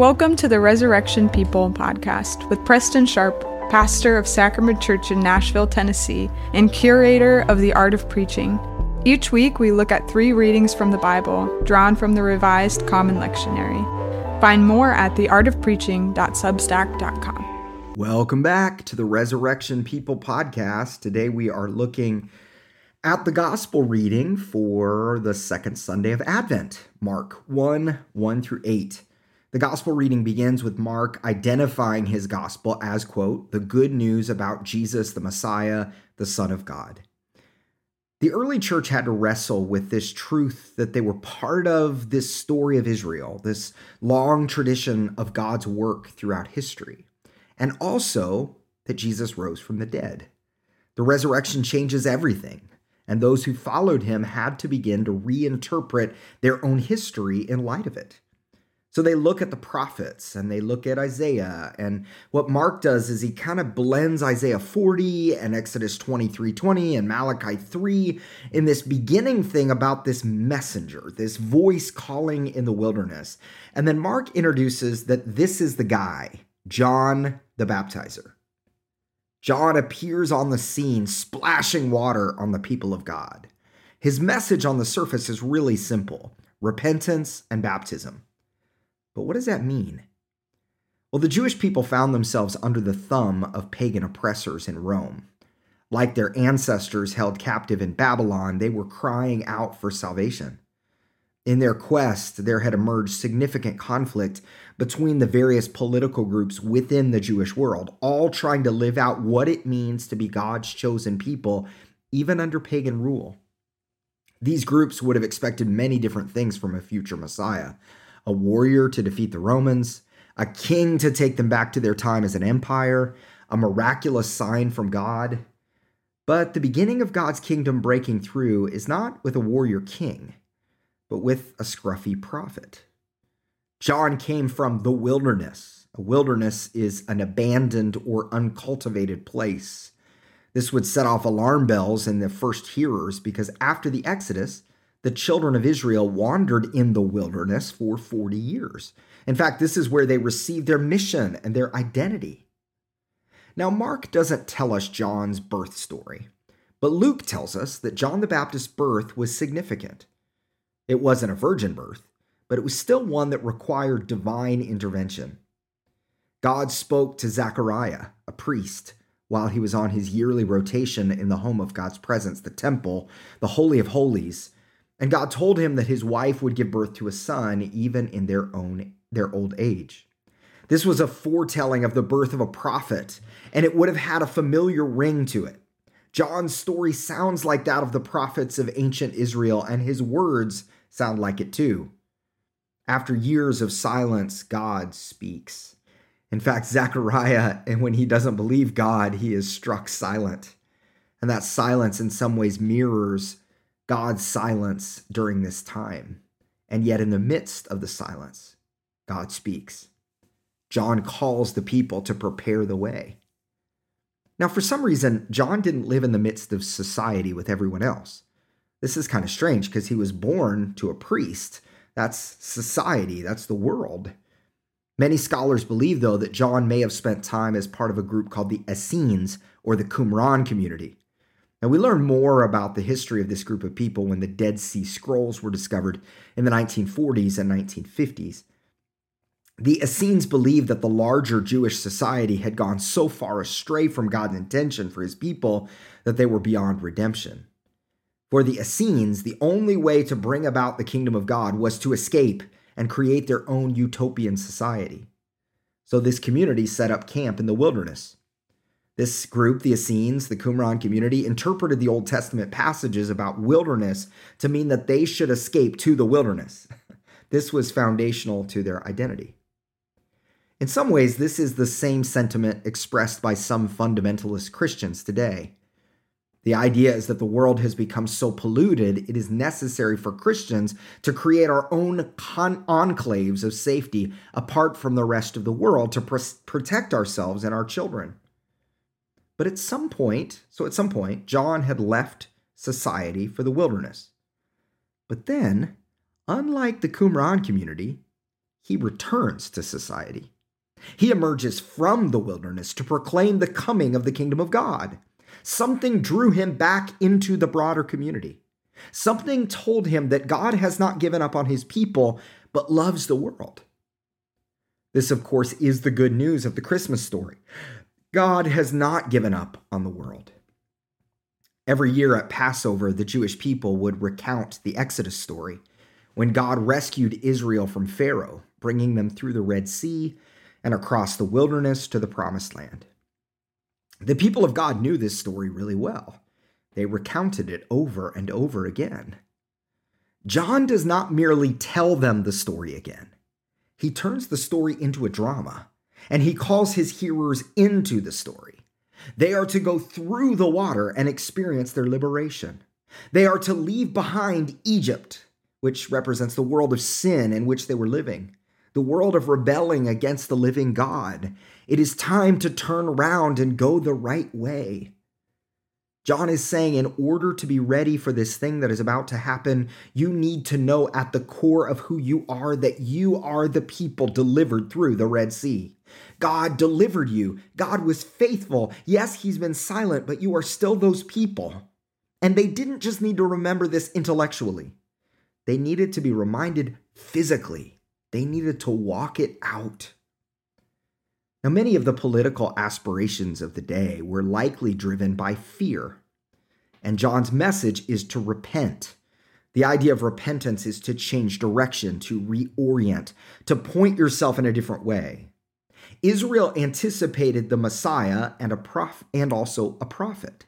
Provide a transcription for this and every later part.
Welcome to the Resurrection People podcast with Preston Sharp, pastor of Sacrament Church in Nashville, Tennessee, and curator of the Art of Preaching. Each week, we look at three readings from the Bible, drawn from the Revised Common Lectionary. Find more at theartofpreaching.substack.com. Welcome back to the Resurrection People podcast. Today, we are looking at the gospel reading for the second Sunday of Advent, Mark 1 1 through 8. The gospel reading begins with Mark identifying his gospel as, quote, the good news about Jesus, the Messiah, the Son of God. The early church had to wrestle with this truth that they were part of this story of Israel, this long tradition of God's work throughout history, and also that Jesus rose from the dead. The resurrection changes everything, and those who followed him had to begin to reinterpret their own history in light of it. So they look at the prophets and they look at Isaiah. And what Mark does is he kind of blends Isaiah 40 and Exodus 23 20 and Malachi 3 in this beginning thing about this messenger, this voice calling in the wilderness. And then Mark introduces that this is the guy, John the Baptizer. John appears on the scene, splashing water on the people of God. His message on the surface is really simple repentance and baptism. But what does that mean? Well, the Jewish people found themselves under the thumb of pagan oppressors in Rome. Like their ancestors held captive in Babylon, they were crying out for salvation. In their quest, there had emerged significant conflict between the various political groups within the Jewish world, all trying to live out what it means to be God's chosen people, even under pagan rule. These groups would have expected many different things from a future Messiah a warrior to defeat the Romans, a king to take them back to their time as an empire, a miraculous sign from God. But the beginning of God's kingdom breaking through is not with a warrior king, but with a scruffy prophet. John came from the wilderness. A wilderness is an abandoned or uncultivated place. This would set off alarm bells in the first hearers because after the Exodus, the children of Israel wandered in the wilderness for 40 years. In fact, this is where they received their mission and their identity. Now, Mark doesn't tell us John's birth story, but Luke tells us that John the Baptist's birth was significant. It wasn't a virgin birth, but it was still one that required divine intervention. God spoke to Zechariah, a priest, while he was on his yearly rotation in the home of God's presence, the temple, the Holy of Holies, and God told him that his wife would give birth to a son even in their own their old age. This was a foretelling of the birth of a prophet, and it would have had a familiar ring to it. John's story sounds like that of the prophets of ancient Israel, and his words sound like it too. After years of silence, God speaks. In fact, Zechariah, and when he doesn't believe God, he is struck silent. And that silence, in some ways, mirrors God's silence during this time. And yet, in the midst of the silence, God speaks. John calls the people to prepare the way. Now, for some reason, John didn't live in the midst of society with everyone else. This is kind of strange because he was born to a priest. That's society, that's the world. Many scholars believe, though, that John may have spent time as part of a group called the Essenes or the Qumran community. Now, we learn more about the history of this group of people when the Dead Sea Scrolls were discovered in the 1940s and 1950s. The Essenes believed that the larger Jewish society had gone so far astray from God's intention for his people that they were beyond redemption. For the Essenes, the only way to bring about the kingdom of God was to escape and create their own utopian society. So this community set up camp in the wilderness. This group, the Essenes, the Qumran community, interpreted the Old Testament passages about wilderness to mean that they should escape to the wilderness. This was foundational to their identity. In some ways, this is the same sentiment expressed by some fundamentalist Christians today. The idea is that the world has become so polluted, it is necessary for Christians to create our own con- enclaves of safety apart from the rest of the world to pr- protect ourselves and our children. But at some point, so at some point, John had left society for the wilderness. But then, unlike the Qumran community, he returns to society. He emerges from the wilderness to proclaim the coming of the kingdom of God. Something drew him back into the broader community. Something told him that God has not given up on his people, but loves the world. This, of course, is the good news of the Christmas story. God has not given up on the world. Every year at Passover, the Jewish people would recount the Exodus story when God rescued Israel from Pharaoh, bringing them through the Red Sea and across the wilderness to the Promised Land. The people of God knew this story really well. They recounted it over and over again. John does not merely tell them the story again, he turns the story into a drama, and he calls his hearers into the story. They are to go through the water and experience their liberation. They are to leave behind Egypt, which represents the world of sin in which they were living, the world of rebelling against the living God. It is time to turn around and go the right way. John is saying, in order to be ready for this thing that is about to happen, you need to know at the core of who you are that you are the people delivered through the Red Sea. God delivered you. God was faithful. Yes, he's been silent, but you are still those people. And they didn't just need to remember this intellectually, they needed to be reminded physically. They needed to walk it out. Now, many of the political aspirations of the day were likely driven by fear. And John's message is to repent. The idea of repentance is to change direction, to reorient, to point yourself in a different way. Israel anticipated the Messiah and a prof- and also a prophet.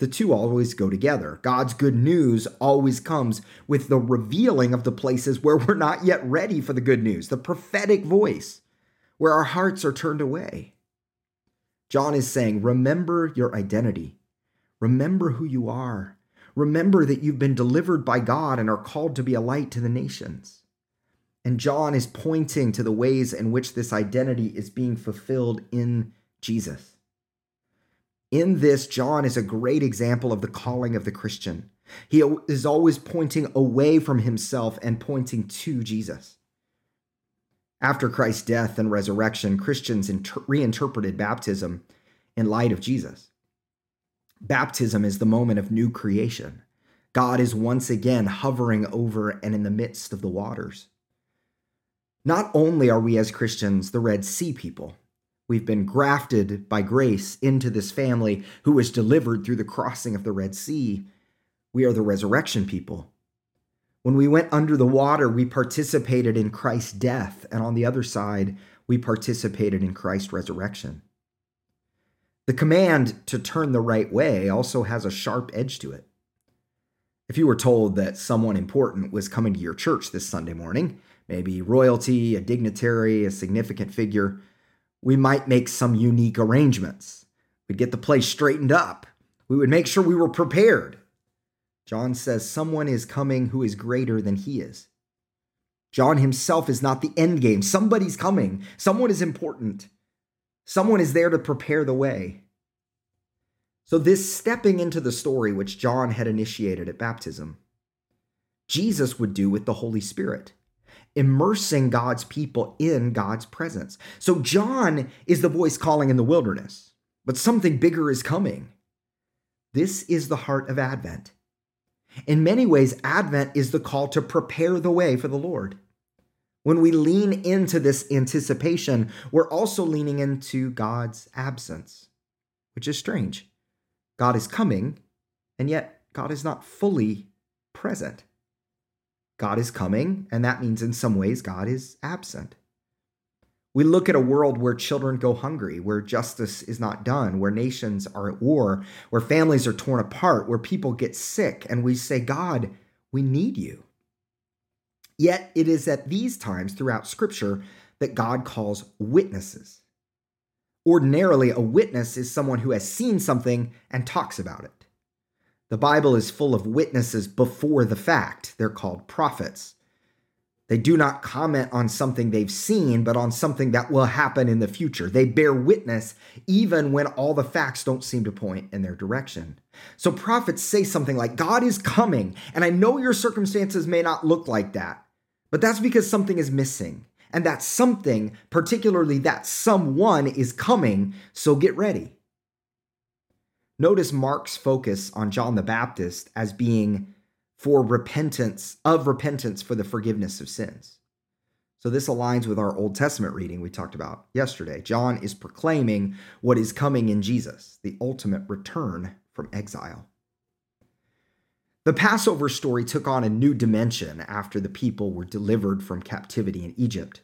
The two always go together. God's good news always comes with the revealing of the places where we're not yet ready for the good news, the prophetic voice, where our hearts are turned away. John is saying, Remember your identity. Remember who you are. Remember that you've been delivered by God and are called to be a light to the nations. And John is pointing to the ways in which this identity is being fulfilled in Jesus. In this, John is a great example of the calling of the Christian. He is always pointing away from himself and pointing to Jesus. After Christ's death and resurrection, Christians inter- reinterpreted baptism in light of Jesus. Baptism is the moment of new creation. God is once again hovering over and in the midst of the waters. Not only are we as Christians the Red Sea people, we've been grafted by grace into this family who was delivered through the crossing of the Red Sea. We are the resurrection people. When we went under the water, we participated in Christ's death, and on the other side, we participated in Christ's resurrection. The command to turn the right way also has a sharp edge to it. If you were told that someone important was coming to your church this Sunday morning, maybe royalty, a dignitary, a significant figure, we might make some unique arrangements. We'd get the place straightened up. We would make sure we were prepared. John says someone is coming who is greater than he is. John himself is not the end game. Somebody's coming. Someone is important. Someone is there to prepare the way. So, this stepping into the story which John had initiated at baptism, Jesus would do with the Holy Spirit, immersing God's people in God's presence. So, John is the voice calling in the wilderness, but something bigger is coming. This is the heart of Advent. In many ways, Advent is the call to prepare the way for the Lord. When we lean into this anticipation, we're also leaning into God's absence, which is strange. God is coming, and yet God is not fully present. God is coming, and that means in some ways God is absent. We look at a world where children go hungry, where justice is not done, where nations are at war, where families are torn apart, where people get sick, and we say, God, we need you. Yet it is at these times throughout Scripture that God calls witnesses. Ordinarily, a witness is someone who has seen something and talks about it. The Bible is full of witnesses before the fact. They're called prophets. They do not comment on something they've seen, but on something that will happen in the future. They bear witness even when all the facts don't seem to point in their direction. So prophets say something like, God is coming, and I know your circumstances may not look like that, but that's because something is missing. And that something, particularly that someone, is coming, so get ready. Notice Mark's focus on John the Baptist as being for repentance, of repentance for the forgiveness of sins. So this aligns with our Old Testament reading we talked about yesterday. John is proclaiming what is coming in Jesus, the ultimate return from exile. The Passover story took on a new dimension after the people were delivered from captivity in Egypt.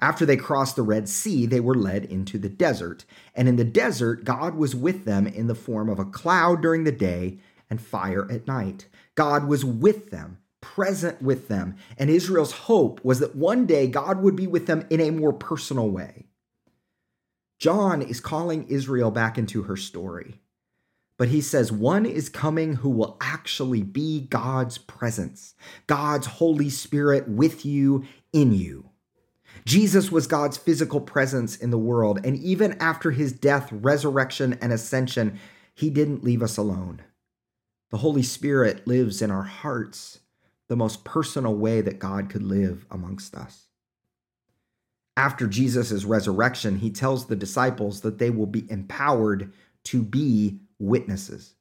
After they crossed the Red Sea, they were led into the desert. And in the desert, God was with them in the form of a cloud during the day and fire at night. God was with them, present with them. And Israel's hope was that one day God would be with them in a more personal way. John is calling Israel back into her story but he says one is coming who will actually be God's presence, God's Holy Spirit with you, in you. Jesus was God's physical presence in the world, and even after his death, resurrection, and ascension, he didn't leave us alone. The Holy Spirit lives in our hearts, the most personal way that God could live amongst us. After Jesus' resurrection, he tells the disciples that they will be empowered to be witnesses.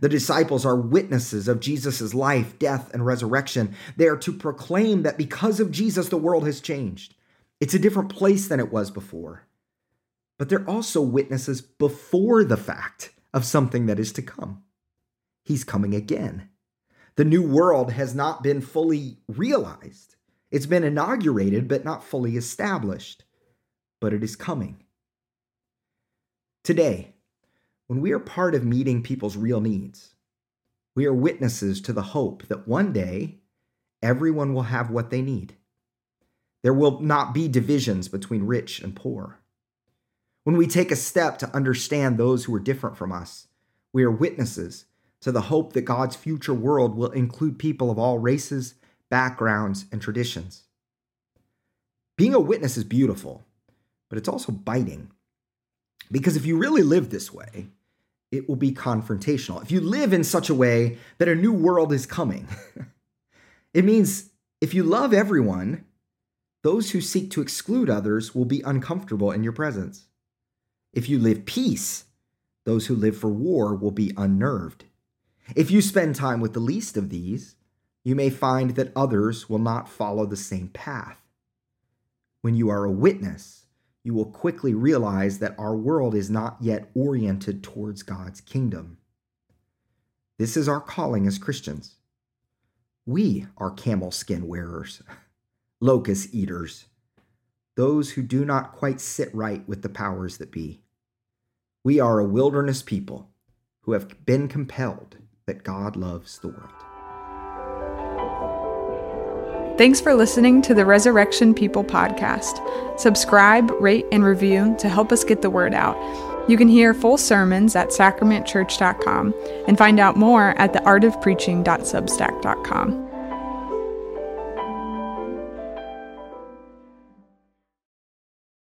The disciples are witnesses of Jesus' life, death, and resurrection. They are to proclaim that because of Jesus, the world has changed. It's a different place than it was before. But they're also witnesses before the fact of something that is to come. He's coming again. The new world has not been fully realized. It's been inaugurated, but not fully established. But it is coming. Today, when we are part of meeting people's real needs, we are witnesses to the hope that one day everyone will have what they need. There will not be divisions between rich and poor. When we take a step to understand those who are different from us, we are witnesses to the hope that God's future world will include people of all races, backgrounds, and traditions. Being a witness is beautiful, but it's also biting. Because if you really live this way, it will be confrontational. If you live in such a way that a new world is coming, it means if you love everyone, those who seek to exclude others will be uncomfortable in your presence. If you live peace, those who live for war will be unnerved. If you spend time with the least of these, you may find that others will not follow the same path. When you are a witness, you will quickly realize that our world is not yet oriented towards God's kingdom. This is our calling as Christians. We are camel skin wearers, locust eaters, those who do not quite sit right with the powers that be. We are a wilderness people who have been compelled that God loves the world. Thanks for listening to the Resurrection People podcast. Subscribe, rate, and review to help us get the word out. You can hear full sermons at sacramentchurch.com and find out more at theartofpreaching.substack.com.